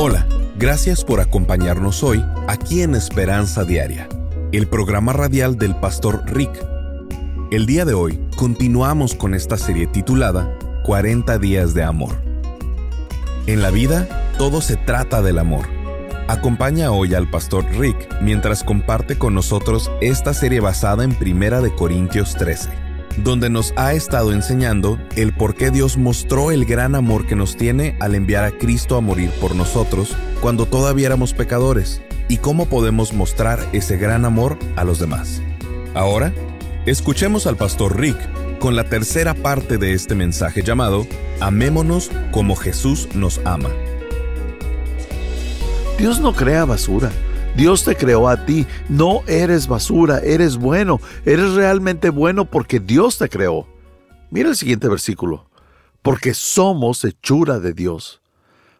Hola, gracias por acompañarnos hoy aquí en Esperanza Diaria, el programa radial del pastor Rick. El día de hoy continuamos con esta serie titulada 40 días de amor. En la vida, todo se trata del amor. Acompaña hoy al pastor Rick mientras comparte con nosotros esta serie basada en Primera de Corintios 13 donde nos ha estado enseñando el por qué Dios mostró el gran amor que nos tiene al enviar a Cristo a morir por nosotros cuando todavía éramos pecadores y cómo podemos mostrar ese gran amor a los demás. Ahora, escuchemos al pastor Rick con la tercera parte de este mensaje llamado Amémonos como Jesús nos ama. Dios no crea basura. Dios te creó a ti. No eres basura, eres bueno. Eres realmente bueno porque Dios te creó. Mira el siguiente versículo. Porque somos hechura de Dios.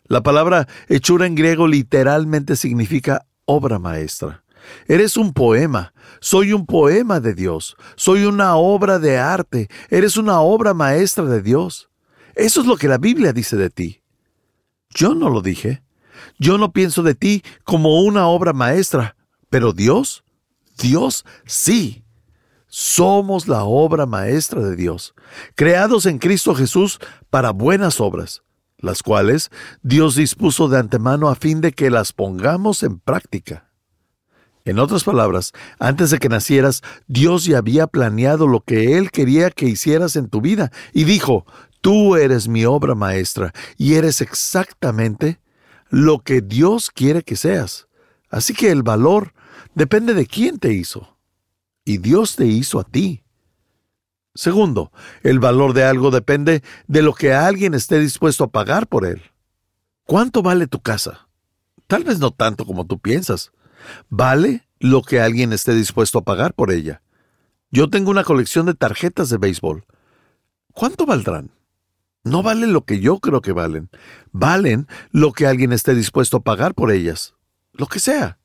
La palabra hechura en griego literalmente significa obra maestra. Eres un poema. Soy un poema de Dios. Soy una obra de arte. Eres una obra maestra de Dios. Eso es lo que la Biblia dice de ti. Yo no lo dije. Yo no pienso de ti como una obra maestra, pero Dios, Dios sí. Somos la obra maestra de Dios, creados en Cristo Jesús para buenas obras, las cuales Dios dispuso de antemano a fin de que las pongamos en práctica. En otras palabras, antes de que nacieras, Dios ya había planeado lo que Él quería que hicieras en tu vida y dijo, tú eres mi obra maestra y eres exactamente lo que Dios quiere que seas. Así que el valor depende de quién te hizo. Y Dios te hizo a ti. Segundo, el valor de algo depende de lo que alguien esté dispuesto a pagar por él. ¿Cuánto vale tu casa? Tal vez no tanto como tú piensas. Vale lo que alguien esté dispuesto a pagar por ella. Yo tengo una colección de tarjetas de béisbol. ¿Cuánto valdrán? No valen lo que yo creo que valen. Valen lo que alguien esté dispuesto a pagar por ellas. Lo que sea.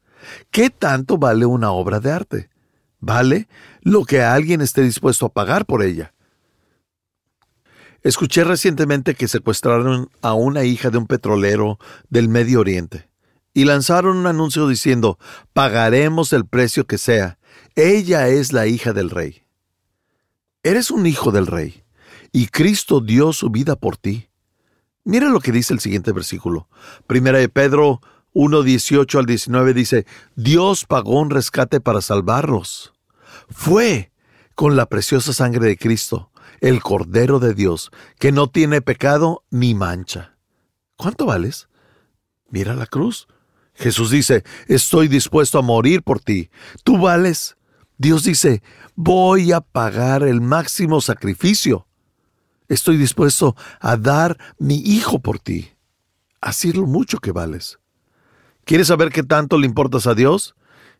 ¿Qué tanto vale una obra de arte? Vale lo que alguien esté dispuesto a pagar por ella. Escuché recientemente que secuestraron a una hija de un petrolero del Medio Oriente y lanzaron un anuncio diciendo, pagaremos el precio que sea. Ella es la hija del rey. Eres un hijo del rey y Cristo dio su vida por ti. Mira lo que dice el siguiente versículo. Primera de Pedro 1, 18 al 19 dice, Dios pagó un rescate para salvarlos. Fue con la preciosa sangre de Cristo, el Cordero de Dios, que no tiene pecado ni mancha. ¿Cuánto vales? Mira la cruz. Jesús dice, estoy dispuesto a morir por ti. Tú vales. Dios dice, voy a pagar el máximo sacrificio. Estoy dispuesto a dar mi hijo por ti. Así lo mucho que vales. ¿Quieres saber qué tanto le importas a Dios?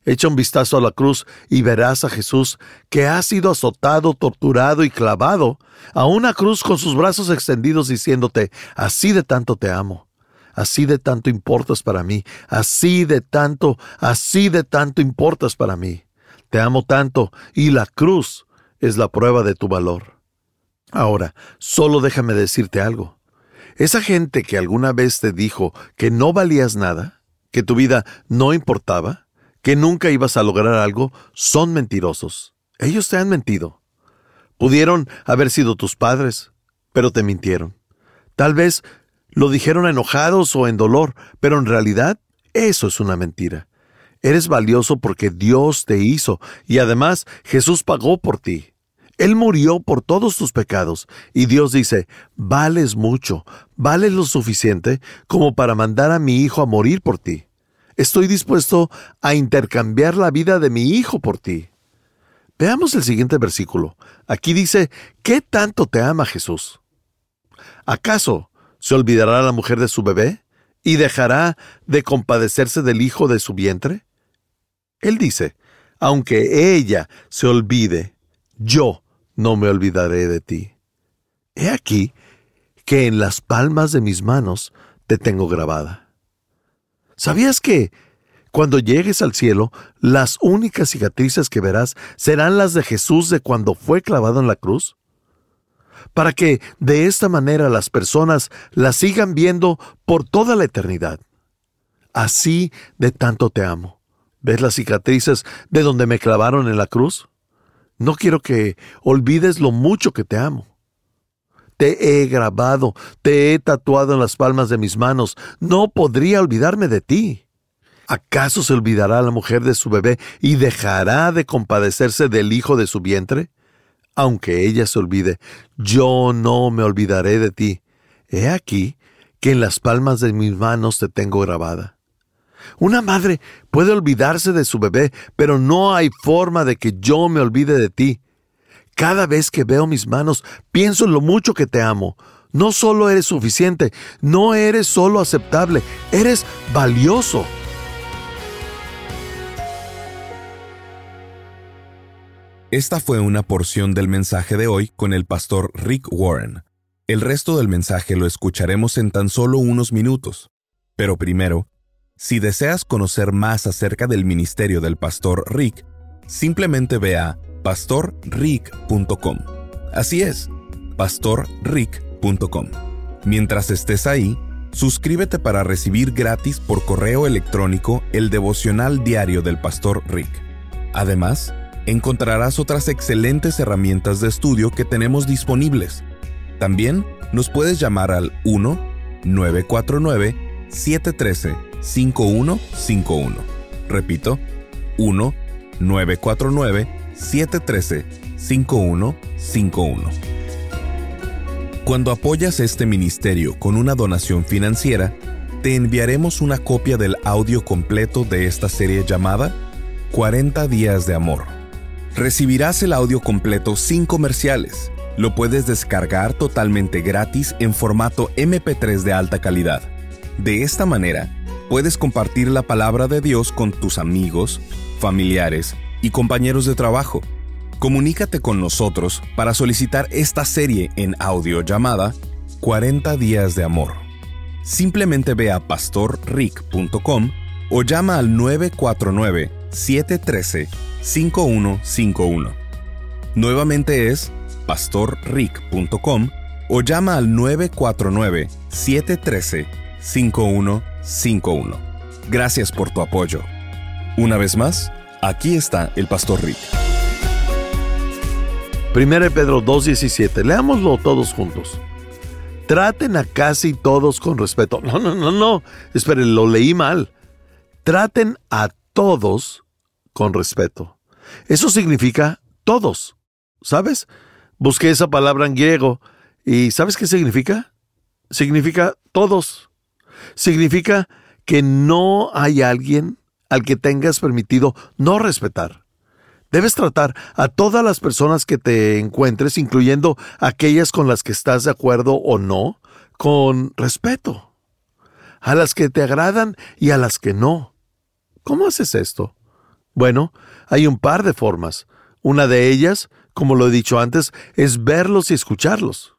Echa un vistazo a la cruz y verás a Jesús que ha sido azotado, torturado y clavado a una cruz con sus brazos extendidos diciéndote, así de tanto te amo, así de tanto importas para mí, así de tanto, así de tanto importas para mí. Te amo tanto y la cruz es la prueba de tu valor. Ahora, solo déjame decirte algo. Esa gente que alguna vez te dijo que no valías nada, que tu vida no importaba, que nunca ibas a lograr algo, son mentirosos. Ellos te han mentido. Pudieron haber sido tus padres, pero te mintieron. Tal vez lo dijeron enojados o en dolor, pero en realidad eso es una mentira. Eres valioso porque Dios te hizo y además Jesús pagó por ti. Él murió por todos tus pecados. Y Dios dice, vales mucho, vales lo suficiente como para mandar a mi hijo a morir por ti. Estoy dispuesto a intercambiar la vida de mi hijo por ti. Veamos el siguiente versículo. Aquí dice, ¿qué tanto te ama Jesús? ¿Acaso se olvidará la mujer de su bebé y dejará de compadecerse del hijo de su vientre? Él dice, aunque ella se olvide, yo no me olvidaré de ti. He aquí que en las palmas de mis manos te tengo grabada. ¿Sabías que cuando llegues al cielo, las únicas cicatrices que verás serán las de Jesús de cuando fue clavado en la cruz? Para que de esta manera las personas la sigan viendo por toda la eternidad. así de tanto te amo. ¿Ves las cicatrices de donde me clavaron en la cruz? No quiero que olvides lo mucho que te amo. Te he grabado, te he tatuado en las palmas de mis manos. No podría olvidarme de ti. ¿Acaso se olvidará la mujer de su bebé y dejará de compadecerse del hijo de su vientre? Aunque ella se olvide, yo no me olvidaré de ti. He aquí que en las palmas de mis manos te tengo grabada. Una madre puede olvidarse de su bebé, pero no hay forma de que yo me olvide de ti. Cada vez que veo mis manos, pienso en lo mucho que te amo. No solo eres suficiente, no eres solo aceptable, eres valioso. Esta fue una porción del mensaje de hoy con el pastor Rick Warren. El resto del mensaje lo escucharemos en tan solo unos minutos. Pero primero, si deseas conocer más acerca del ministerio del pastor Rick, simplemente ve a pastorrick.com. Así es, pastorrick.com. Mientras estés ahí, suscríbete para recibir gratis por correo electrónico el devocional diario del pastor Rick. Además, encontrarás otras excelentes herramientas de estudio que tenemos disponibles. También nos puedes llamar al 1-949-713-5151. Repito, 1-949 713-5151. Cuando apoyas este ministerio con una donación financiera, te enviaremos una copia del audio completo de esta serie llamada 40 días de amor. Recibirás el audio completo sin comerciales. Lo puedes descargar totalmente gratis en formato MP3 de alta calidad. De esta manera, puedes compartir la palabra de Dios con tus amigos, familiares y compañeros de trabajo. Comunícate con nosotros para solicitar esta serie en audio llamada 40 días de amor. Simplemente ve a pastorrick.com o llama al 949-713-5151. Nuevamente es pastorrick.com o llama al 949-713-5151. Gracias por tu apoyo. Una vez más, Aquí está el pastor Rick. 1 Pedro 2.17. Leámoslo todos juntos. Traten a casi todos con respeto. No, no, no, no. Esperen, lo leí mal. Traten a todos con respeto. Eso significa todos. ¿Sabes? Busqué esa palabra en griego. ¿Y sabes qué significa? Significa todos. Significa que no hay alguien al que tengas permitido no respetar. Debes tratar a todas las personas que te encuentres, incluyendo aquellas con las que estás de acuerdo o no, con respeto. A las que te agradan y a las que no. ¿Cómo haces esto? Bueno, hay un par de formas. Una de ellas, como lo he dicho antes, es verlos y escucharlos.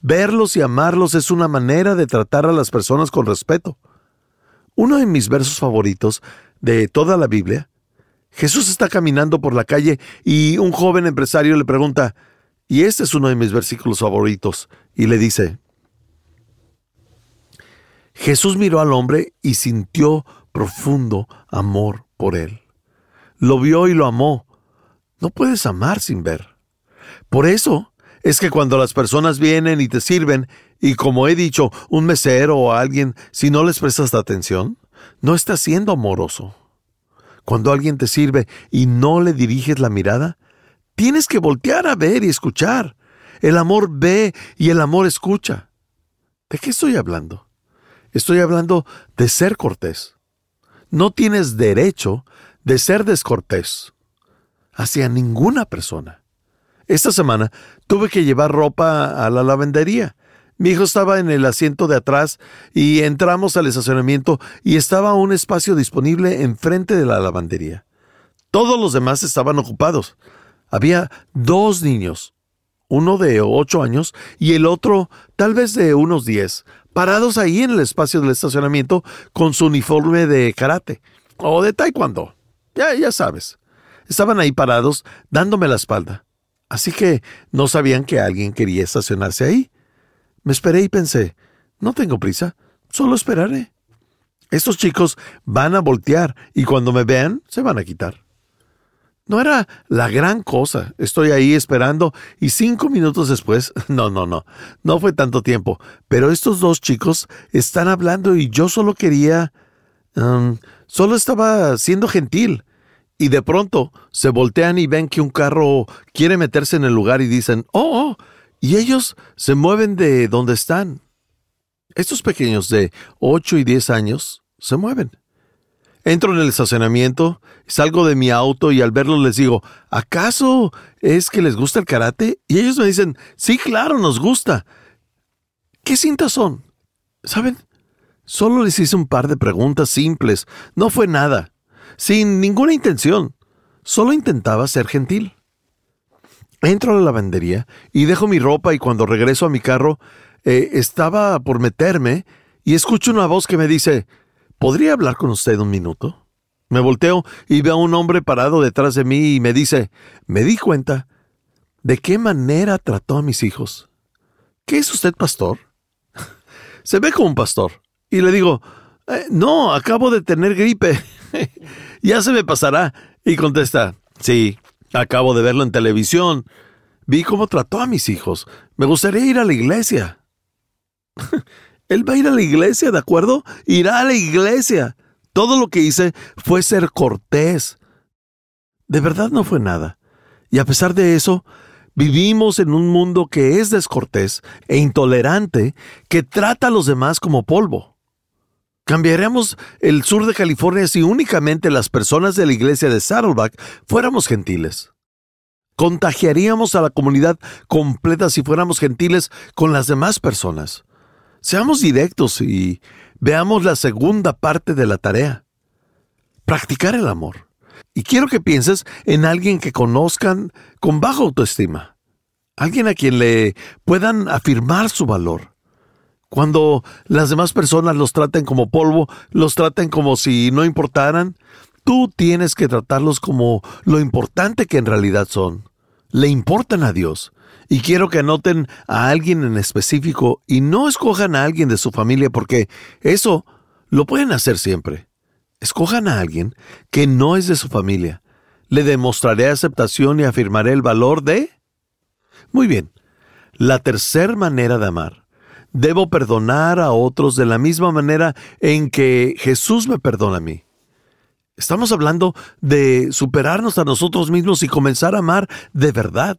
Verlos y amarlos es una manera de tratar a las personas con respeto. Uno de mis versos favoritos de toda la Biblia, Jesús está caminando por la calle y un joven empresario le pregunta, y este es uno de mis versículos favoritos, y le dice, Jesús miró al hombre y sintió profundo amor por él. Lo vio y lo amó. No puedes amar sin ver. Por eso es que cuando las personas vienen y te sirven, y como he dicho, un mesero o alguien, si no les prestas atención, no estás siendo amoroso. Cuando alguien te sirve y no le diriges la mirada, tienes que voltear a ver y escuchar. El amor ve y el amor escucha. ¿De qué estoy hablando? Estoy hablando de ser cortés. No tienes derecho de ser descortés hacia ninguna persona. Esta semana tuve que llevar ropa a la lavandería mi hijo estaba en el asiento de atrás y entramos al estacionamiento y estaba un espacio disponible enfrente de la lavandería. Todos los demás estaban ocupados. Había dos niños, uno de ocho años y el otro tal vez de unos diez, parados ahí en el espacio del estacionamiento con su uniforme de karate o de taekwondo. Ya, ya sabes. Estaban ahí parados dándome la espalda. Así que no sabían que alguien quería estacionarse ahí. Me esperé y pensé, no tengo prisa, solo esperaré. Estos chicos van a voltear y cuando me vean se van a quitar. No era la gran cosa. Estoy ahí esperando y cinco minutos después, no, no, no, no fue tanto tiempo, pero estos dos chicos están hablando y yo solo quería... Um, solo estaba siendo gentil. Y de pronto se voltean y ven que un carro quiere meterse en el lugar y dicen, oh, oh, y ellos se mueven de donde están. Estos pequeños de 8 y 10 años se mueven. Entro en el estacionamiento, salgo de mi auto y al verlos les digo, ¿acaso es que les gusta el karate? Y ellos me dicen, sí, claro, nos gusta. ¿Qué cintas son? ¿Saben? Solo les hice un par de preguntas simples, no fue nada, sin ninguna intención, solo intentaba ser gentil. Entro a la lavandería y dejo mi ropa y cuando regreso a mi carro, eh, estaba por meterme y escucho una voz que me dice, ¿Podría hablar con usted un minuto? Me volteo y veo a un hombre parado detrás de mí y me dice, me di cuenta de qué manera trató a mis hijos. ¿Qué es usted pastor? Se ve como un pastor. Y le digo, eh, no, acabo de tener gripe. ya se me pasará. Y contesta, sí, acabo de verlo en televisión. Vi cómo trató a mis hijos. Me gustaría ir a la iglesia. Él va a ir a la iglesia, ¿de acuerdo? Irá a la iglesia. Todo lo que hice fue ser cortés. De verdad no fue nada. Y a pesar de eso, vivimos en un mundo que es descortés e intolerante, que trata a los demás como polvo. Cambiaríamos el sur de California si únicamente las personas de la iglesia de Saddleback fuéramos gentiles. Contagiaríamos a la comunidad completa si fuéramos gentiles con las demás personas. Seamos directos y veamos la segunda parte de la tarea. Practicar el amor. Y quiero que pienses en alguien que conozcan con baja autoestima. Alguien a quien le puedan afirmar su valor. Cuando las demás personas los traten como polvo, los traten como si no importaran, tú tienes que tratarlos como lo importante que en realidad son. Le importan a Dios y quiero que anoten a alguien en específico y no escojan a alguien de su familia porque eso lo pueden hacer siempre. Escojan a alguien que no es de su familia. Le demostraré aceptación y afirmaré el valor de... Muy bien. La tercera manera de amar. Debo perdonar a otros de la misma manera en que Jesús me perdona a mí. Estamos hablando de superarnos a nosotros mismos y comenzar a amar de verdad.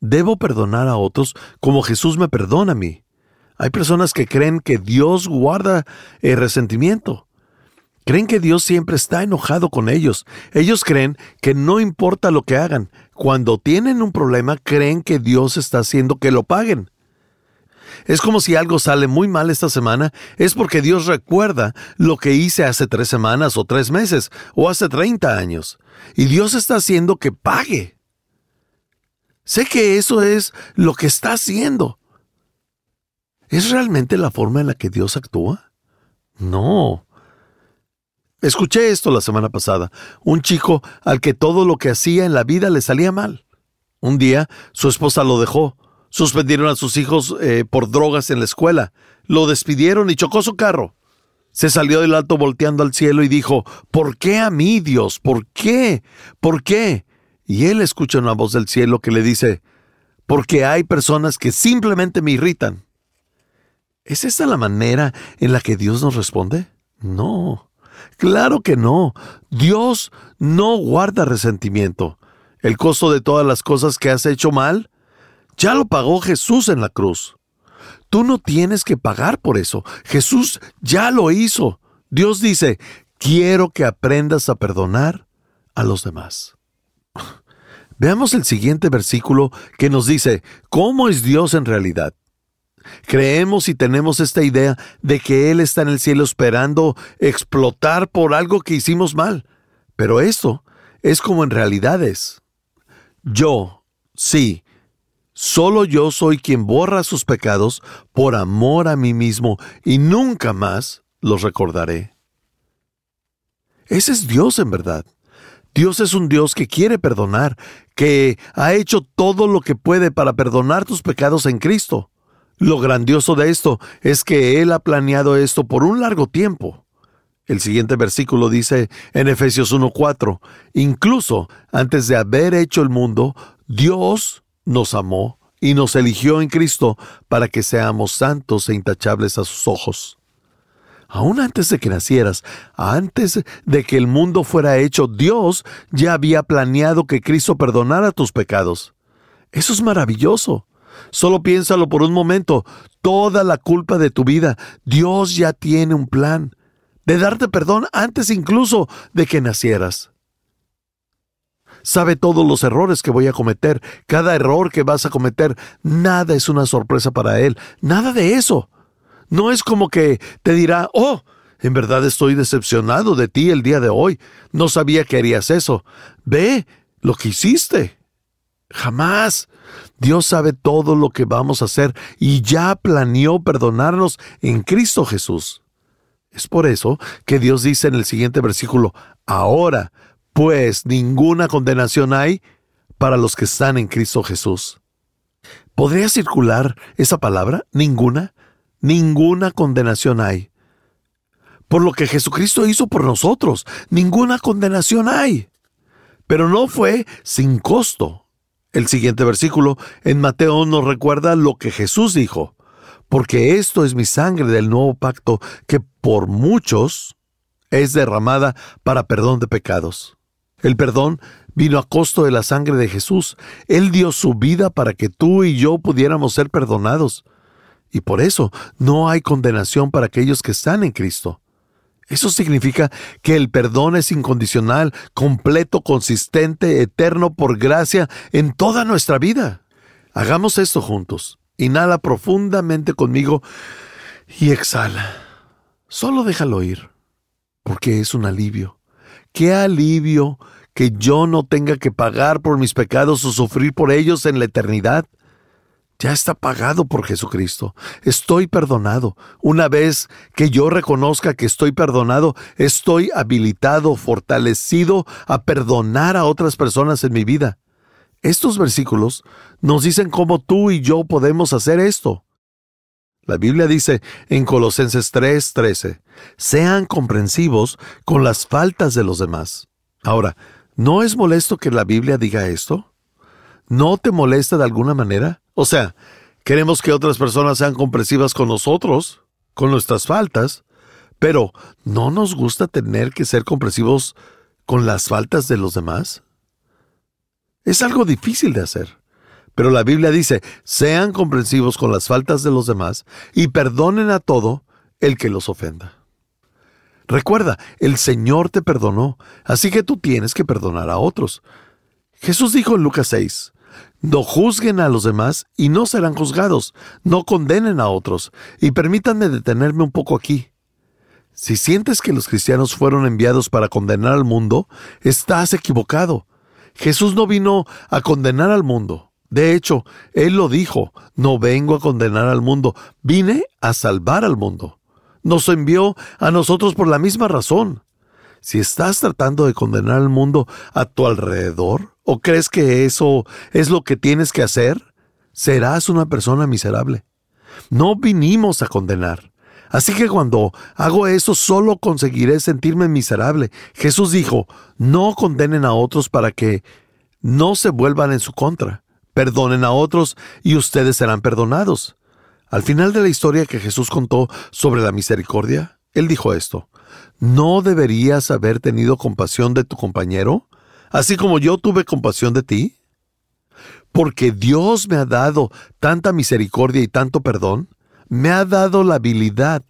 Debo perdonar a otros como Jesús me perdona a mí. Hay personas que creen que Dios guarda el resentimiento. Creen que Dios siempre está enojado con ellos. Ellos creen que no importa lo que hagan. Cuando tienen un problema, creen que Dios está haciendo que lo paguen. Es como si algo sale muy mal esta semana, es porque Dios recuerda lo que hice hace tres semanas o tres meses o hace treinta años. Y Dios está haciendo que pague. Sé que eso es lo que está haciendo. ¿Es realmente la forma en la que Dios actúa? No. Escuché esto la semana pasada. Un chico al que todo lo que hacía en la vida le salía mal. Un día su esposa lo dejó. Suspendieron a sus hijos eh, por drogas en la escuela. Lo despidieron y chocó su carro. Se salió del alto volteando al cielo y dijo, ¿Por qué a mí, Dios? ¿Por qué? ¿Por qué? y él escucha una voz del cielo que le dice, porque hay personas que simplemente me irritan. ¿Es esa la manera en la que Dios nos responde? No, claro que no. Dios no guarda resentimiento. El costo de todas las cosas que has hecho mal, ya lo pagó Jesús en la cruz. Tú no tienes que pagar por eso. Jesús ya lo hizo. Dios dice, quiero que aprendas a perdonar a los demás. Veamos el siguiente versículo que nos dice, ¿cómo es Dios en realidad? Creemos y tenemos esta idea de que Él está en el cielo esperando explotar por algo que hicimos mal. Pero esto es como en realidad es. Yo, sí, solo yo soy quien borra sus pecados por amor a mí mismo y nunca más los recordaré. Ese es Dios en verdad. Dios es un Dios que quiere perdonar, que ha hecho todo lo que puede para perdonar tus pecados en Cristo. Lo grandioso de esto es que Él ha planeado esto por un largo tiempo. El siguiente versículo dice en Efesios 1:4, incluso antes de haber hecho el mundo, Dios nos amó y nos eligió en Cristo para que seamos santos e intachables a sus ojos. Aún antes de que nacieras, antes de que el mundo fuera hecho, Dios ya había planeado que Cristo perdonara tus pecados. Eso es maravilloso. Solo piénsalo por un momento. Toda la culpa de tu vida, Dios ya tiene un plan de darte perdón antes incluso de que nacieras. Sabe todos los errores que voy a cometer, cada error que vas a cometer, nada es una sorpresa para Él, nada de eso. No es como que te dirá, oh, en verdad estoy decepcionado de ti el día de hoy, no sabía que harías eso. Ve lo que hiciste. Jamás. Dios sabe todo lo que vamos a hacer y ya planeó perdonarnos en Cristo Jesús. Es por eso que Dios dice en el siguiente versículo, ahora, pues ninguna condenación hay para los que están en Cristo Jesús. ¿Podría circular esa palabra? Ninguna. Ninguna condenación hay. Por lo que Jesucristo hizo por nosotros, ninguna condenación hay. Pero no fue sin costo. El siguiente versículo en Mateo nos recuerda lo que Jesús dijo porque esto es mi sangre del nuevo pacto que por muchos es derramada para perdón de pecados. El perdón vino a costo de la sangre de Jesús. Él dio su vida para que tú y yo pudiéramos ser perdonados. Y por eso no hay condenación para aquellos que están en Cristo. Eso significa que el perdón es incondicional, completo, consistente, eterno por gracia en toda nuestra vida. Hagamos esto juntos. Inhala profundamente conmigo y exhala. Solo déjalo ir, porque es un alivio. Qué alivio que yo no tenga que pagar por mis pecados o sufrir por ellos en la eternidad. Ya está pagado por Jesucristo. Estoy perdonado. Una vez que yo reconozca que estoy perdonado, estoy habilitado, fortalecido a perdonar a otras personas en mi vida. Estos versículos nos dicen cómo tú y yo podemos hacer esto. La Biblia dice en Colosenses 3:13, sean comprensivos con las faltas de los demás. Ahora, ¿no es molesto que la Biblia diga esto? ¿No te molesta de alguna manera? O sea, queremos que otras personas sean comprensivas con nosotros, con nuestras faltas, pero ¿no nos gusta tener que ser comprensivos con las faltas de los demás? Es algo difícil de hacer. Pero la Biblia dice, sean comprensivos con las faltas de los demás y perdonen a todo el que los ofenda. Recuerda, el Señor te perdonó, así que tú tienes que perdonar a otros. Jesús dijo en Lucas 6, no juzguen a los demás y no serán juzgados, no condenen a otros, y permítanme detenerme un poco aquí. Si sientes que los cristianos fueron enviados para condenar al mundo, estás equivocado. Jesús no vino a condenar al mundo. De hecho, Él lo dijo, no vengo a condenar al mundo, vine a salvar al mundo. Nos envió a nosotros por la misma razón. Si estás tratando de condenar al mundo a tu alrededor, o crees que eso es lo que tienes que hacer, serás una persona miserable. No vinimos a condenar. Así que cuando hago eso solo conseguiré sentirme miserable. Jesús dijo, no condenen a otros para que no se vuelvan en su contra. Perdonen a otros y ustedes serán perdonados. Al final de la historia que Jesús contó sobre la misericordia, él dijo esto, ¿no deberías haber tenido compasión de tu compañero, así como yo tuve compasión de ti? Porque Dios me ha dado tanta misericordia y tanto perdón, me ha dado la habilidad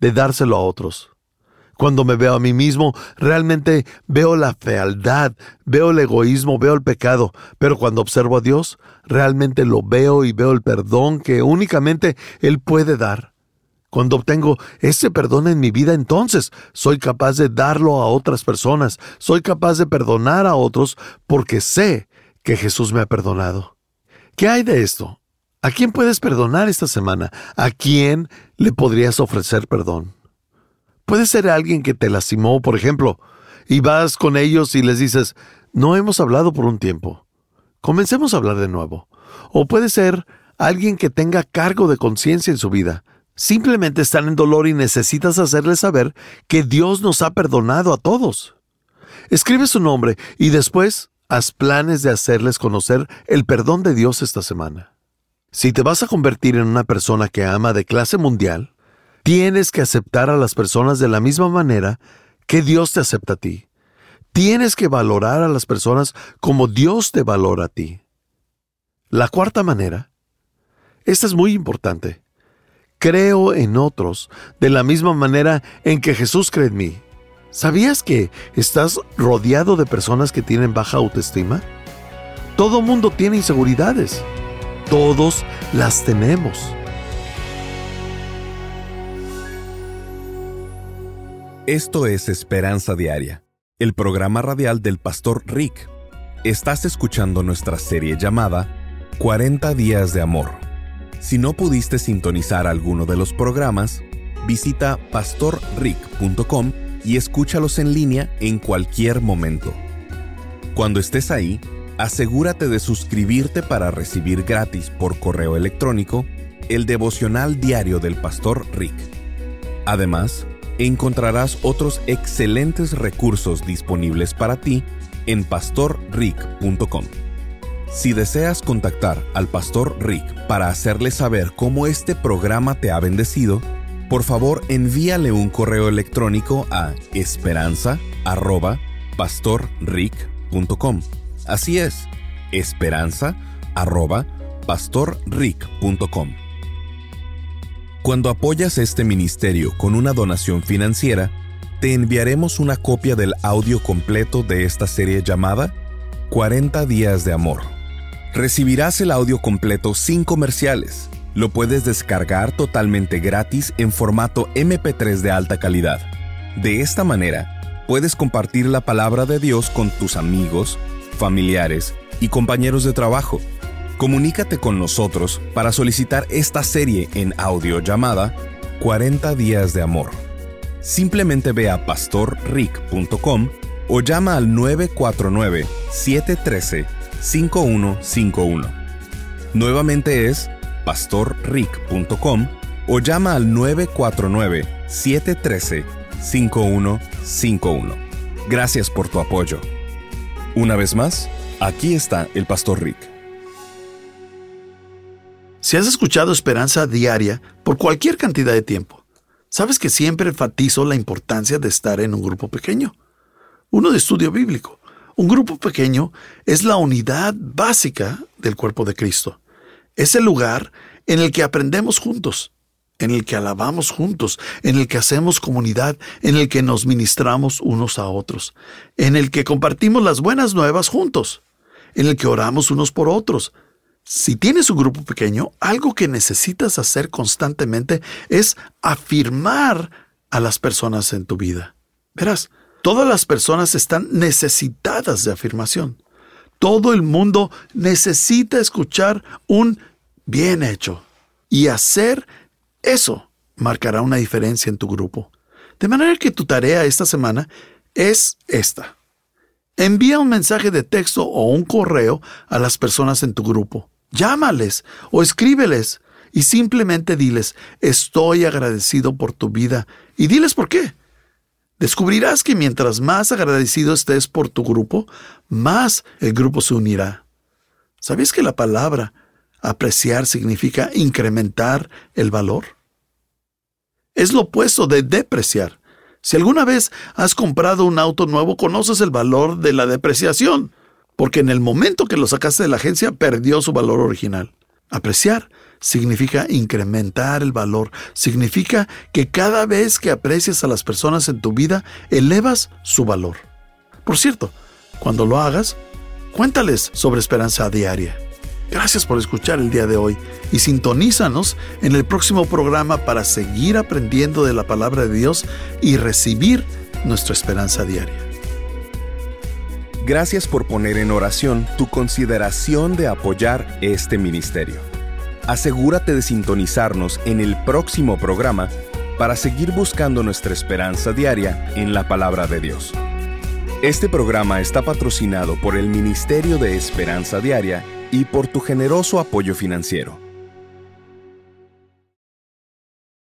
de dárselo a otros. Cuando me veo a mí mismo, realmente veo la fealdad, veo el egoísmo, veo el pecado, pero cuando observo a Dios, realmente lo veo y veo el perdón que únicamente Él puede dar. Cuando obtengo ese perdón en mi vida, entonces soy capaz de darlo a otras personas, soy capaz de perdonar a otros porque sé que Jesús me ha perdonado. ¿Qué hay de esto? ¿A quién puedes perdonar esta semana? ¿A quién le podrías ofrecer perdón? Puede ser alguien que te lastimó, por ejemplo, y vas con ellos y les dices, no hemos hablado por un tiempo. Comencemos a hablar de nuevo. O puede ser alguien que tenga cargo de conciencia en su vida. Simplemente están en dolor y necesitas hacerles saber que Dios nos ha perdonado a todos. Escribe su nombre y después haz planes de hacerles conocer el perdón de Dios esta semana. Si te vas a convertir en una persona que ama de clase mundial, tienes que aceptar a las personas de la misma manera que Dios te acepta a ti. Tienes que valorar a las personas como Dios te valora a ti. La cuarta manera, esta es muy importante, creo en otros de la misma manera en que Jesús cree en mí. ¿Sabías que estás rodeado de personas que tienen baja autoestima? Todo mundo tiene inseguridades. Todos las tenemos. Esto es Esperanza Diaria, el programa radial del pastor Rick. Estás escuchando nuestra serie llamada 40 días de amor si no pudiste sintonizar alguno de los programas, visita pastorrick.com y escúchalos en línea en cualquier momento. Cuando estés ahí, asegúrate de suscribirte para recibir gratis por correo electrónico el devocional diario del pastor Rick. Además, encontrarás otros excelentes recursos disponibles para ti en pastorrick.com. Si deseas contactar al pastor Rick para hacerle saber cómo este programa te ha bendecido, por favor envíale un correo electrónico a esperanza@pastorrick.com. Así es, esperanza@pastorrick.com. Cuando apoyas este ministerio con una donación financiera, te enviaremos una copia del audio completo de esta serie llamada 40 días de amor recibirás el audio completo sin comerciales. Lo puedes descargar totalmente gratis en formato MP3 de alta calidad. De esta manera, puedes compartir la palabra de Dios con tus amigos, familiares y compañeros de trabajo. Comunícate con nosotros para solicitar esta serie en audio llamada 40 días de amor. Simplemente ve a pastorrick.com o llama al 949 713 5151. Nuevamente es pastorrick.com o llama al 949-713-5151. Gracias por tu apoyo. Una vez más, aquí está el Pastor Rick. Si has escuchado Esperanza Diaria por cualquier cantidad de tiempo, sabes que siempre enfatizo la importancia de estar en un grupo pequeño, uno de estudio bíblico un grupo pequeño es la unidad básica del cuerpo de Cristo. Es el lugar en el que aprendemos juntos, en el que alabamos juntos, en el que hacemos comunidad, en el que nos ministramos unos a otros, en el que compartimos las buenas nuevas juntos, en el que oramos unos por otros. Si tienes un grupo pequeño, algo que necesitas hacer constantemente es afirmar a las personas en tu vida. Verás, Todas las personas están necesitadas de afirmación. Todo el mundo necesita escuchar un bien hecho. Y hacer eso marcará una diferencia en tu grupo. De manera que tu tarea esta semana es esta. Envía un mensaje de texto o un correo a las personas en tu grupo. Llámales o escríbeles y simplemente diles, estoy agradecido por tu vida. Y diles por qué. Descubrirás que mientras más agradecido estés por tu grupo, más el grupo se unirá. ¿Sabías que la palabra apreciar significa incrementar el valor? Es lo opuesto de depreciar. Si alguna vez has comprado un auto nuevo, conoces el valor de la depreciación, porque en el momento que lo sacaste de la agencia perdió su valor original. Apreciar significa incrementar el valor, significa que cada vez que aprecias a las personas en tu vida, elevas su valor. Por cierto, cuando lo hagas, cuéntales sobre esperanza diaria. Gracias por escuchar el día de hoy y sintonízanos en el próximo programa para seguir aprendiendo de la palabra de Dios y recibir nuestra esperanza diaria. Gracias por poner en oración tu consideración de apoyar este ministerio asegúrate de sintonizarnos en el próximo programa para seguir buscando nuestra esperanza diaria en la palabra de Dios. Este programa está patrocinado por el Ministerio de Esperanza Diaria y por tu generoso apoyo financiero.